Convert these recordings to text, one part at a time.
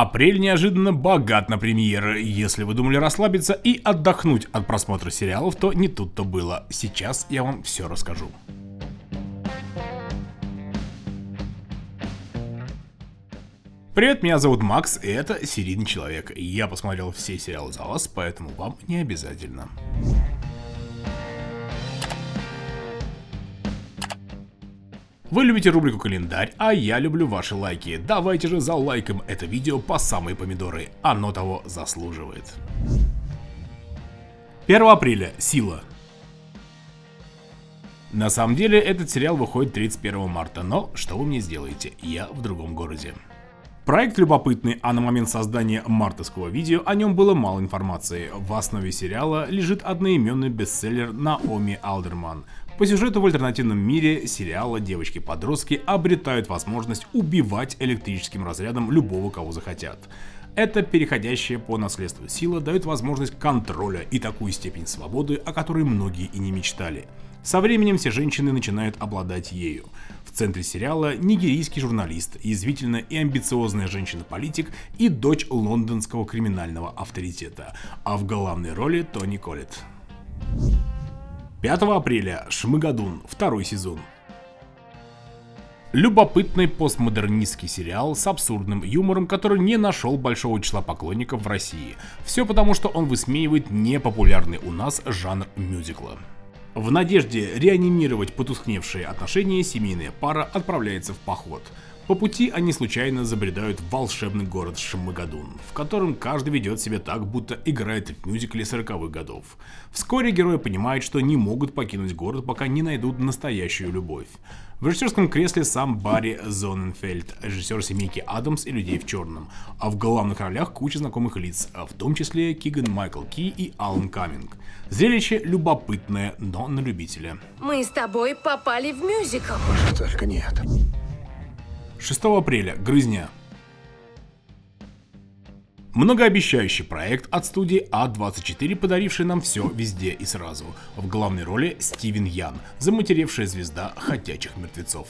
Апрель неожиданно богат на премьеры. Если вы думали расслабиться и отдохнуть от просмотра сериалов, то не тут-то было. Сейчас я вам все расскажу. Привет, меня зовут Макс, и это Серийный Человек. Я посмотрел все сериалы за вас, поэтому вам не обязательно. Вы любите рубрику «Календарь», а я люблю ваши лайки. Давайте же за лайком это видео по самые помидоры. Оно того заслуживает. 1 апреля. Сила. На самом деле, этот сериал выходит 31 марта, но что вы мне сделаете? Я в другом городе. Проект любопытный, а на момент создания мартовского видео о нем было мало информации. В основе сериала лежит одноименный бестселлер Наоми Алдерман. По сюжету в альтернативном мире сериала девочки-подростки обретают возможность убивать электрическим разрядом любого, кого захотят. Эта переходящая по наследству сила дает возможность контроля и такую степень свободы, о которой многие и не мечтали. Со временем все женщины начинают обладать ею. В центре сериала нигерийский журналист, язвительная и амбициозная женщина-политик и дочь лондонского криминального авторитета, а в главной роли Тони Коллетт. 5 апреля Шмыгадун, второй сезон. Любопытный постмодернистский сериал с абсурдным юмором, который не нашел большого числа поклонников в России. Все потому, что он высмеивает непопулярный у нас жанр мюзикла. В надежде реанимировать потускневшие отношения семейная пара отправляется в поход – по пути они случайно забредают в волшебный город Шамагадун, в котором каждый ведет себя так, будто играет в мюзикле 40-х годов. Вскоре герои понимают, что не могут покинуть город, пока не найдут настоящую любовь. В режиссерском кресле сам Барри Зоненфельд, режиссер семейки Адамс и Людей в черном, а в главных ролях куча знакомых лиц, в том числе Киган Майкл Ки и Алан Каминг. Зрелище любопытное, но на любителя. Мы с тобой попали в мюзикл. Только нет. 6 апреля. Грызня. Многообещающий проект от студии А24, подаривший нам все везде и сразу. В главной роли Стивен Ян, заматеревшая звезда ходячих мертвецов.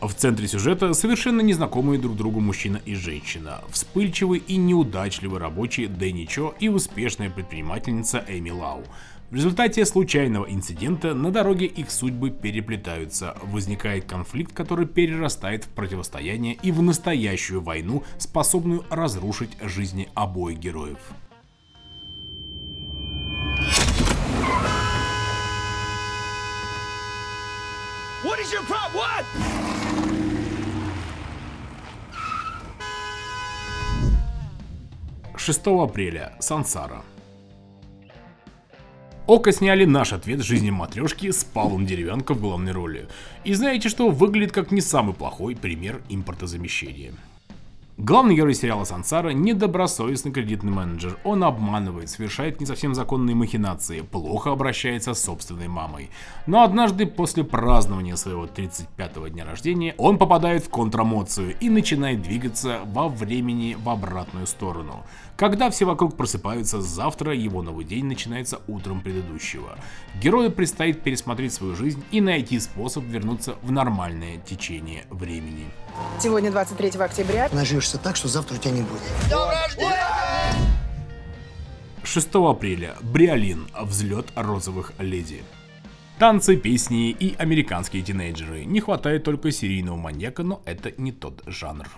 В центре сюжета совершенно незнакомые друг другу мужчина и женщина, вспыльчивый и неудачливый рабочий Дэнни Чо и успешная предпринимательница Эми Лау. В результате случайного инцидента на дороге их судьбы переплетаются, возникает конфликт, который перерастает в противостояние и в настоящую войну, способную разрушить жизни обоих героев. What is your problem? What? 6 апреля. Сансара. Око сняли наш ответ жизни матрешки с Павлом Деревянко в главной роли. И знаете что, выглядит как не самый плохой пример импортозамещения. Главный герой сериала Сансара – недобросовестный кредитный менеджер. Он обманывает, совершает не совсем законные махинации, плохо обращается с собственной мамой. Но однажды после празднования своего 35-го дня рождения он попадает в контрамоцию и начинает двигаться во времени в обратную сторону. Когда все вокруг просыпаются, завтра его новый день начинается утром предыдущего. Герою предстоит пересмотреть свою жизнь и найти способ вернуться в нормальное течение времени. Сегодня 23 октября. Наживешься так, что завтра у тебя не будет. 6 апреля. Бриолин. Взлет розовых леди. Танцы, песни и американские тинейджеры. Не хватает только серийного маньяка, но это не тот жанр.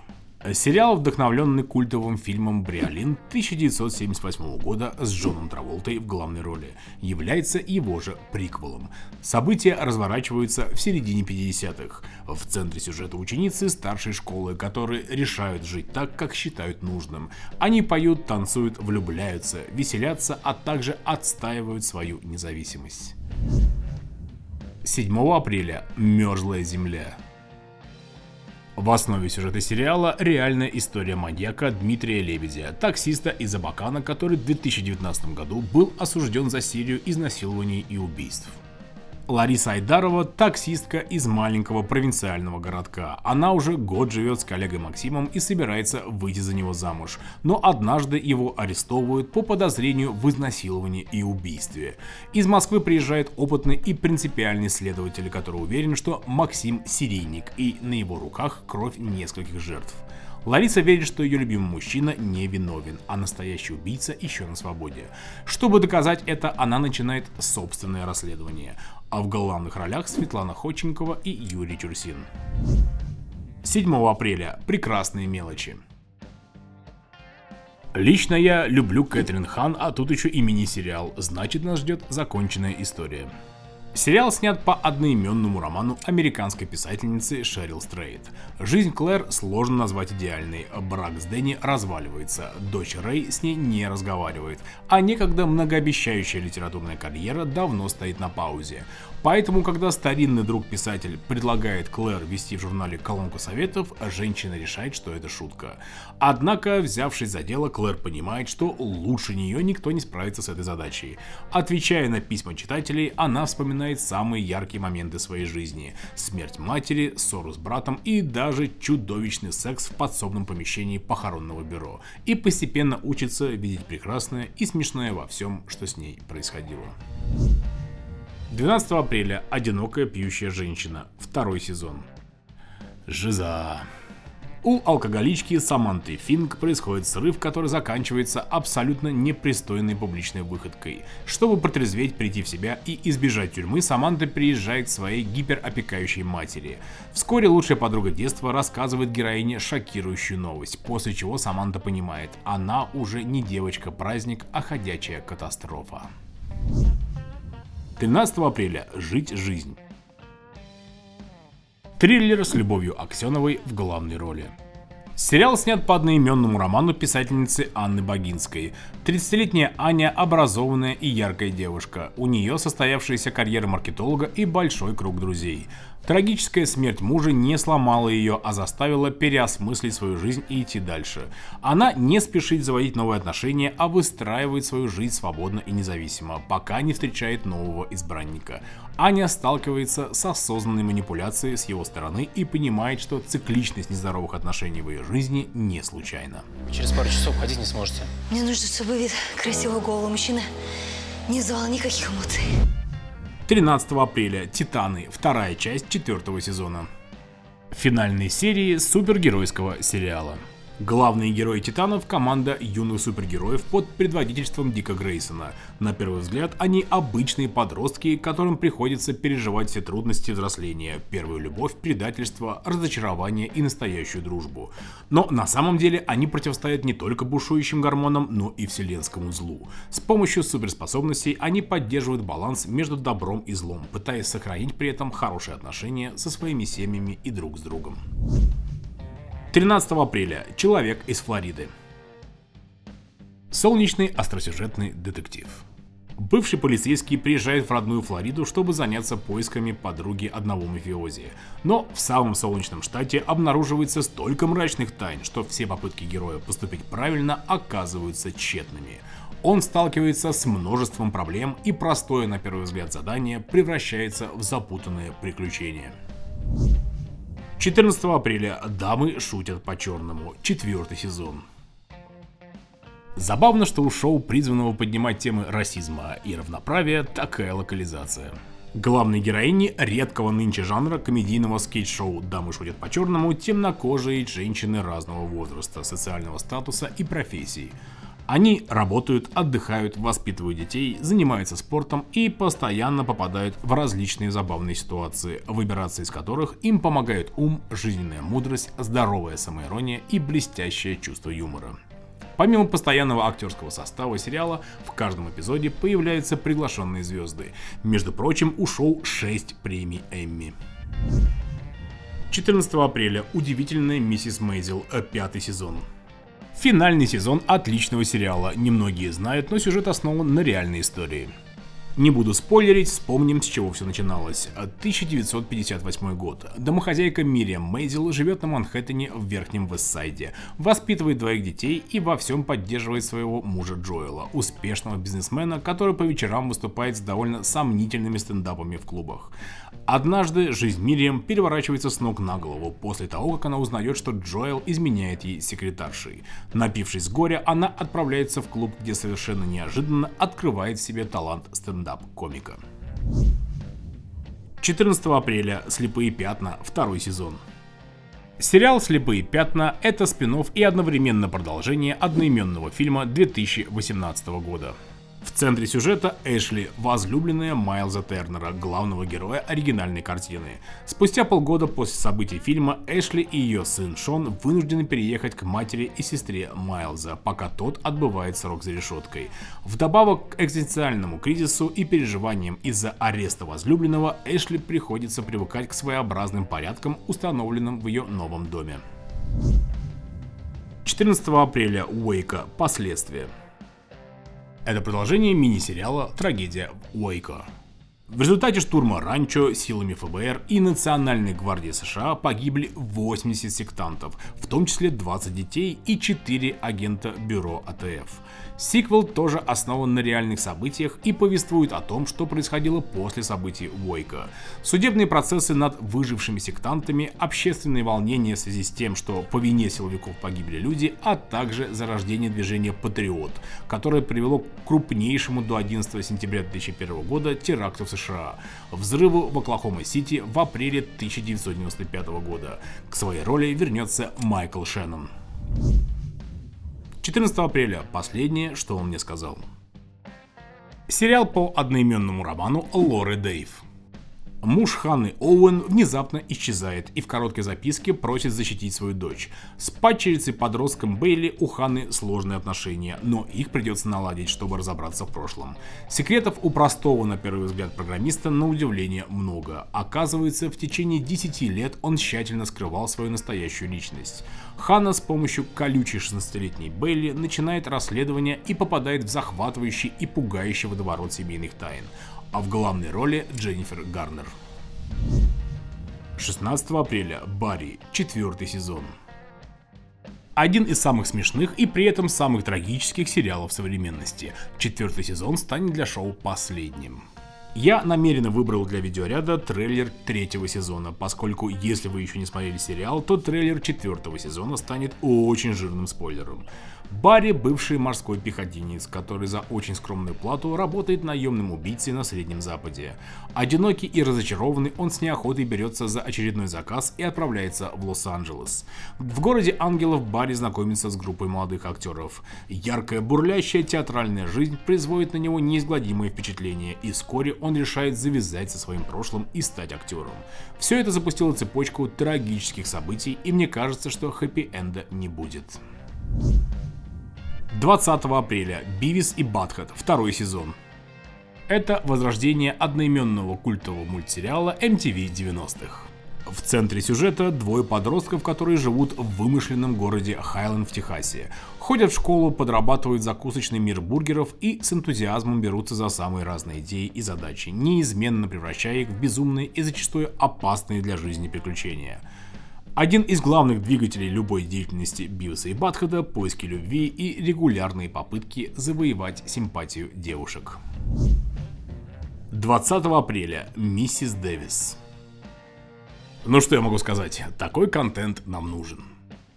Сериал, вдохновленный культовым фильмом «Бриолин» 1978 года с Джоном Траволтой в главной роли, является его же приквелом. События разворачиваются в середине 50-х. В центре сюжета ученицы старшей школы, которые решают жить так, как считают нужным. Они поют, танцуют, влюбляются, веселятся, а также отстаивают свою независимость. 7 апреля. Мерзлая земля. В основе сюжета сериала реальная история маньяка Дмитрия Лебедя, таксиста из Абакана, который в 2019 году был осужден за серию изнасилований и убийств. Лариса Айдарова – таксистка из маленького провинциального городка. Она уже год живет с коллегой Максимом и собирается выйти за него замуж. Но однажды его арестовывают по подозрению в изнасиловании и убийстве. Из Москвы приезжает опытный и принципиальный следователь, который уверен, что Максим – серийник и на его руках кровь нескольких жертв. Лариса верит, что ее любимый мужчина не виновен, а настоящий убийца еще на свободе. Чтобы доказать это, она начинает собственное расследование. А в главных ролях Светлана Ходченкова и Юрий Чурсин. 7 апреля. Прекрасные мелочи. Лично я люблю Кэтрин Хан, а тут еще и мини-сериал, значит нас ждет законченная история. Сериал снят по одноименному роману американской писательницы Шерил Стрейт. Жизнь Клэр сложно назвать идеальной. Брак с Дэнни разваливается, дочь Рэй с ней не разговаривает, а некогда многообещающая литературная карьера давно стоит на паузе. Поэтому, когда старинный друг-писатель предлагает Клэр вести в журнале колонку советов, женщина решает, что это шутка. Однако, взявшись за дело, Клэр понимает, что лучше нее никто не справится с этой задачей. Отвечая на письма читателей, она вспоминает самые яркие моменты своей жизни. Смерть матери, ссору с братом и даже чудовищный секс в подсобном помещении похоронного бюро. И постепенно учится видеть прекрасное и смешное во всем, что с ней происходило. 12 апреля. Одинокая пьющая женщина. Второй сезон. Жиза. У алкоголички Саманты Финк происходит срыв, который заканчивается абсолютно непристойной публичной выходкой. Чтобы протрезветь, прийти в себя и избежать тюрьмы, Саманта приезжает к своей гиперопекающей матери. Вскоре лучшая подруга детства рассказывает героине шокирующую новость, после чего Саманта понимает, она уже не девочка-праздник, а ходячая катастрофа. 13 апреля. Жить жизнь. Триллер с Любовью Аксеновой в главной роли. Сериал снят по одноименному роману писательницы Анны Богинской. 30-летняя Аня – образованная и яркая девушка. У нее состоявшаяся карьера маркетолога и большой круг друзей. Трагическая смерть мужа не сломала ее, а заставила переосмыслить свою жизнь и идти дальше. Она не спешит заводить новые отношения, а выстраивает свою жизнь свободно и независимо, пока не встречает нового избранника. Аня сталкивается с осознанной манипуляцией с его стороны и понимает, что цикличность нездоровых отношений в ее жизни не случайна. Через пару часов ходить не сможете. Мне нужно, чтобы вид красивого голого мужчины не звал никаких эмоций. 13 апреля «Титаны», вторая часть четвертого сезона. Финальной серии супергеройского сериала. Главные герои Титанов – команда юных супергероев под предводительством Дика Грейсона. На первый взгляд, они обычные подростки, которым приходится переживать все трудности взросления, первую любовь, предательство, разочарование и настоящую дружбу. Но на самом деле они противостоят не только бушующим гормонам, но и вселенскому злу. С помощью суперспособностей они поддерживают баланс между добром и злом, пытаясь сохранить при этом хорошие отношения со своими семьями и друг с другом. 13 апреля. Человек из Флориды. Солнечный остросюжетный детектив. Бывший полицейский приезжает в родную Флориду, чтобы заняться поисками подруги одного мафиози. Но в самом солнечном штате обнаруживается столько мрачных тайн, что все попытки героя поступить правильно оказываются тщетными. Он сталкивается с множеством проблем и простое на первый взгляд задание превращается в запутанное приключение. 14 апреля «Дамы шутят по-черному», четвертый сезон. Забавно, что у шоу, призванного поднимать темы расизма и равноправия, такая локализация. Главной героини редкого нынче жанра комедийного скейт-шоу «Дамы шутят по-черному» темнокожие женщины разного возраста, социального статуса и профессий – они работают, отдыхают, воспитывают детей, занимаются спортом и постоянно попадают в различные забавные ситуации, выбираться из которых им помогают ум, жизненная мудрость, здоровая самоирония и блестящее чувство юмора. Помимо постоянного актерского состава сериала, в каждом эпизоде появляются приглашенные звезды. Между прочим, у шоу 6 премий Эмми. 14 апреля. Удивительная миссис Мейзел, пятый сезон. Финальный сезон отличного сериала. Немногие знают, но сюжет основан на реальной истории. Не буду спойлерить, вспомним, с чего все начиналось. 1958 год. Домохозяйка Мириам Мейзел живет на Манхэттене в Верхнем Вестсайде, воспитывает двоих детей и во всем поддерживает своего мужа Джоэла, успешного бизнесмена, который по вечерам выступает с довольно сомнительными стендапами в клубах. Однажды жизнь Мириам переворачивается с ног на голову после того, как она узнает, что Джоэл изменяет ей секретаршей. Напившись горя, она отправляется в клуб, где совершенно неожиданно открывает в себе талант стендап-комика. 14 апреля. Слепые пятна. Второй сезон. Сериал «Слепые пятна» — это спин и одновременно продолжение одноименного фильма 2018 года. В центре сюжета Эшли, возлюбленная Майлза Тернера, главного героя оригинальной картины. Спустя полгода после событий фильма Эшли и ее сын Шон вынуждены переехать к матери и сестре Майлза, пока тот отбывает срок за решеткой. Вдобавок к экзистенциальному кризису и переживаниям из-за ареста возлюбленного, Эшли приходится привыкать к своеобразным порядкам, установленным в ее новом доме. 14 апреля Уэйка. Последствия. Это продолжение мини-сериала «Трагедия Уэйко». В результате штурма ранчо силами ФБР и Национальной гвардии США погибли 80 сектантов, в том числе 20 детей и 4 агента бюро АТФ. Сиквел тоже основан на реальных событиях и повествует о том, что происходило после событий Войка. Судебные процессы над выжившими сектантами, общественные волнения в связи с тем, что по вине силовиков погибли люди, а также зарождение движения «Патриот», которое привело к крупнейшему до 11 сентября 2001 года теракту в США, взрыву в Оклахома-Сити в апреле 1995 года. К своей роли вернется Майкл Шеннон. 14 апреля. Последнее, что он мне сказал. Сериал по одноименному роману Лоры Дейв. Муж Ханны Оуэн внезапно исчезает и в короткой записке просит защитить свою дочь. С падчерицей подростком Бейли у Ханны сложные отношения, но их придется наладить, чтобы разобраться в прошлом. Секретов у простого на первый взгляд программиста на удивление много. Оказывается, в течение 10 лет он тщательно скрывал свою настоящую личность. Ханна с помощью колючей 16-летней Бейли начинает расследование и попадает в захватывающий и пугающий водоворот семейных тайн а в главной роли Дженнифер Гарнер. 16 апреля. Барри. Четвертый сезон. Один из самых смешных и при этом самых трагических сериалов современности. Четвертый сезон станет для шоу последним. Я намеренно выбрал для видеоряда трейлер третьего сезона, поскольку если вы еще не смотрели сериал, то трейлер четвертого сезона станет очень жирным спойлером. Барри – бывший морской пехотинец, который за очень скромную плату работает наемным убийцей на Среднем Западе. Одинокий и разочарованный, он с неохотой берется за очередной заказ и отправляется в Лос-Анджелес. В городе ангелов Барри знакомится с группой молодых актеров. Яркая, бурлящая театральная жизнь производит на него неизгладимое впечатление, и вскоре он решает завязать со своим прошлым и стать актером. Все это запустило цепочку трагических событий, и мне кажется, что хэппи-энда не будет. 20 апреля Бивис и Батхат, второй сезон. Это возрождение одноименного культового мультсериала MTV 90-х. В центре сюжета двое подростков, которые живут в вымышленном городе Хайленд в Техасе. Ходят в школу, подрабатывают закусочный мир бургеров и с энтузиазмом берутся за самые разные идеи и задачи, неизменно превращая их в безумные и зачастую опасные для жизни приключения. Один из главных двигателей любой деятельности Бивса и Батхада – поиски любви и регулярные попытки завоевать симпатию девушек. 20 апреля. Миссис Дэвис. Ну что я могу сказать, такой контент нам нужен.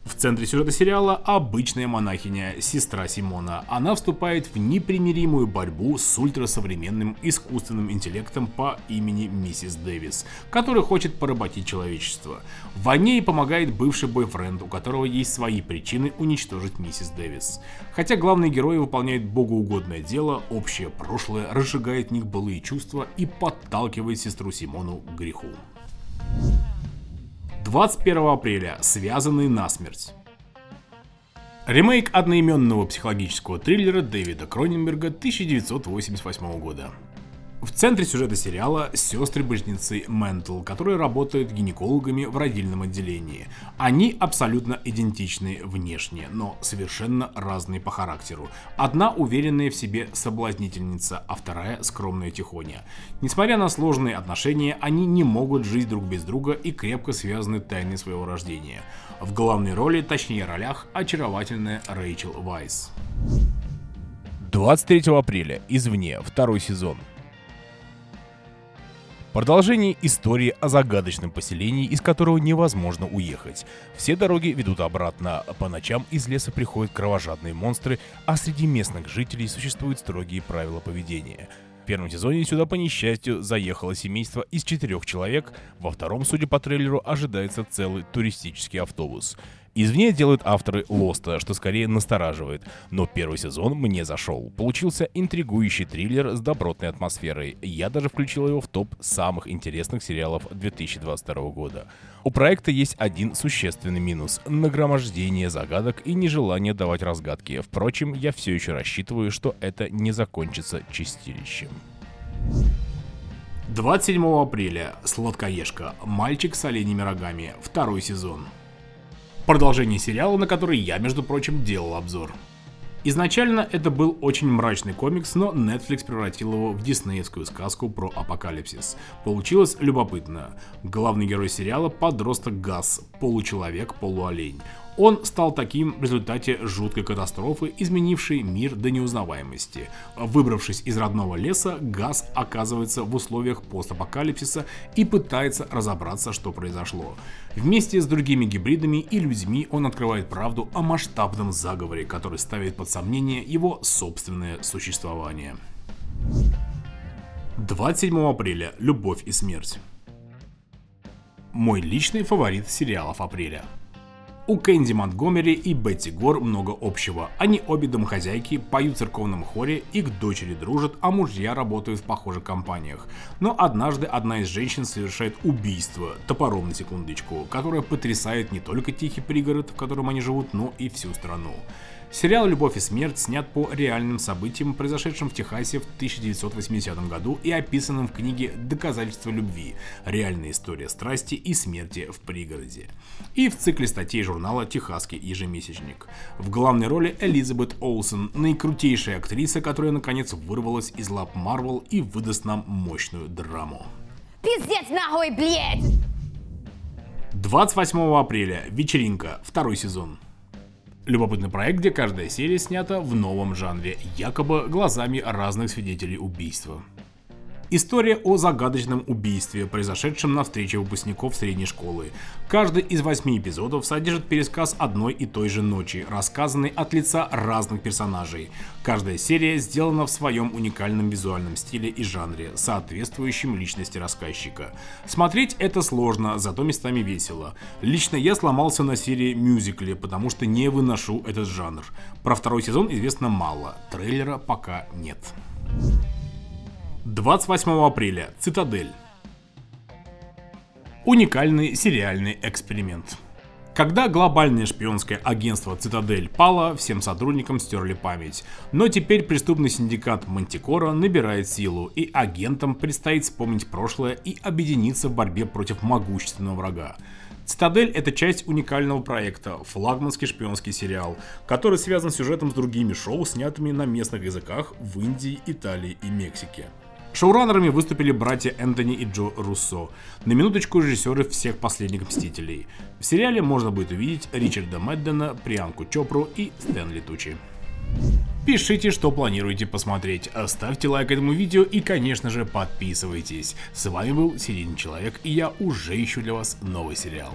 В центре сюжета сериала обычная монахиня, сестра Симона. Она вступает в непримиримую борьбу с ультрасовременным искусственным интеллектом по имени Миссис Дэвис, который хочет поработить человечество. Войне ей помогает бывший бойфренд, у которого есть свои причины уничтожить Миссис Дэвис. Хотя главные герои выполняют богоугодное дело, общее прошлое разжигает в них былые чувства и подталкивает сестру Симону к греху. 21 апреля. Связанные насмерть. Ремейк одноименного психологического триллера Дэвида Кроненберга 1988 года. В центре сюжета сериала сестры-близнецы Ментл, которые работают гинекологами в родильном отделении. Они абсолютно идентичны внешне, но совершенно разные по характеру. Одна уверенная в себе соблазнительница, а вторая скромная тихоня. Несмотря на сложные отношения, они не могут жить друг без друга и крепко связаны тайной своего рождения. В главной роли, точнее ролях, очаровательная Рэйчел Вайс. 23 апреля. Извне. Второй сезон. Продолжение истории о загадочном поселении, из которого невозможно уехать. Все дороги ведут обратно, по ночам из леса приходят кровожадные монстры, а среди местных жителей существуют строгие правила поведения. В первом сезоне сюда по несчастью заехало семейство из четырех человек, во втором, судя по трейлеру, ожидается целый туристический автобус. Извне делают авторы Лоста, что скорее настораживает, но первый сезон мне зашел. Получился интригующий триллер с добротной атмосферой. Я даже включил его в топ самых интересных сериалов 2022 года. У проекта есть один существенный минус – нагромождение загадок и нежелание давать разгадки. Впрочем, я все еще рассчитываю, что это не закончится чистилищем. 27 апреля. Сладкоежка. Мальчик с оленями рогами. Второй сезон. Продолжение сериала, на который я, между прочим, делал обзор. Изначально это был очень мрачный комикс, но Netflix превратил его в диснеевскую сказку про апокалипсис. Получилось любопытно. Главный герой сериала – подросток Газ, получеловек, полуолень. Он стал таким в результате жуткой катастрофы, изменившей мир до неузнаваемости. Выбравшись из родного леса, Газ оказывается в условиях постапокалипсиса и пытается разобраться, что произошло. Вместе с другими гибридами и людьми он открывает правду о масштабном заговоре, который ставит под сомнение его собственное существование. 27 апреля. Любовь и смерть. Мой личный фаворит сериалов апреля. У Кэнди Монтгомери и Бетти Гор много общего. Они обе домохозяйки, поют в церковном хоре, их дочери дружат, а мужья работают в похожих компаниях. Но однажды одна из женщин совершает убийство, топором на секундочку, которое потрясает не только тихий пригород, в котором они живут, но и всю страну. Сериал «Любовь и смерть» снят по реальным событиям, произошедшим в Техасе в 1980 году и описанным в книге «Доказательства любви. Реальная история страсти и смерти в пригороде». И в цикле статей журнала «Техасский ежемесячник». В главной роли Элизабет Олсен, наикрутейшая актриса, которая наконец вырвалась из лап Марвел и выдаст нам мощную драму. Пиздец нахуй, блядь! 28 апреля. Вечеринка. Второй сезон. Любопытный проект, где каждая серия снята в новом жанре, якобы глазами разных свидетелей убийства. История о загадочном убийстве, произошедшем на встрече выпускников средней школы. Каждый из восьми эпизодов содержит пересказ одной и той же ночи, рассказанный от лица разных персонажей. Каждая серия сделана в своем уникальном визуальном стиле и жанре, соответствующем личности рассказчика. Смотреть это сложно, зато местами весело. Лично я сломался на серии мюзикле, потому что не выношу этот жанр. Про второй сезон известно мало, трейлера пока нет. 28 апреля. Цитадель. Уникальный сериальный эксперимент. Когда глобальное шпионское агентство Цитадель пало, всем сотрудникам стерли память. Но теперь преступный синдикат Мантикора набирает силу, и агентам предстоит вспомнить прошлое и объединиться в борьбе против могущественного врага. Цитадель — это часть уникального проекта, флагманский шпионский сериал, который связан сюжетом с другими шоу, снятыми на местных языках в Индии, Италии и Мексике. Шоураннерами выступили братья Энтони и Джо Руссо, на минуточку режиссеры всех последних Мстителей. В сериале можно будет увидеть Ричарда Мэддена, Прианку Чопру и Стэнли Тучи. Пишите, что планируете посмотреть, ставьте лайк этому видео и, конечно же, подписывайтесь. С вами был Серийный Человек и я уже ищу для вас новый сериал.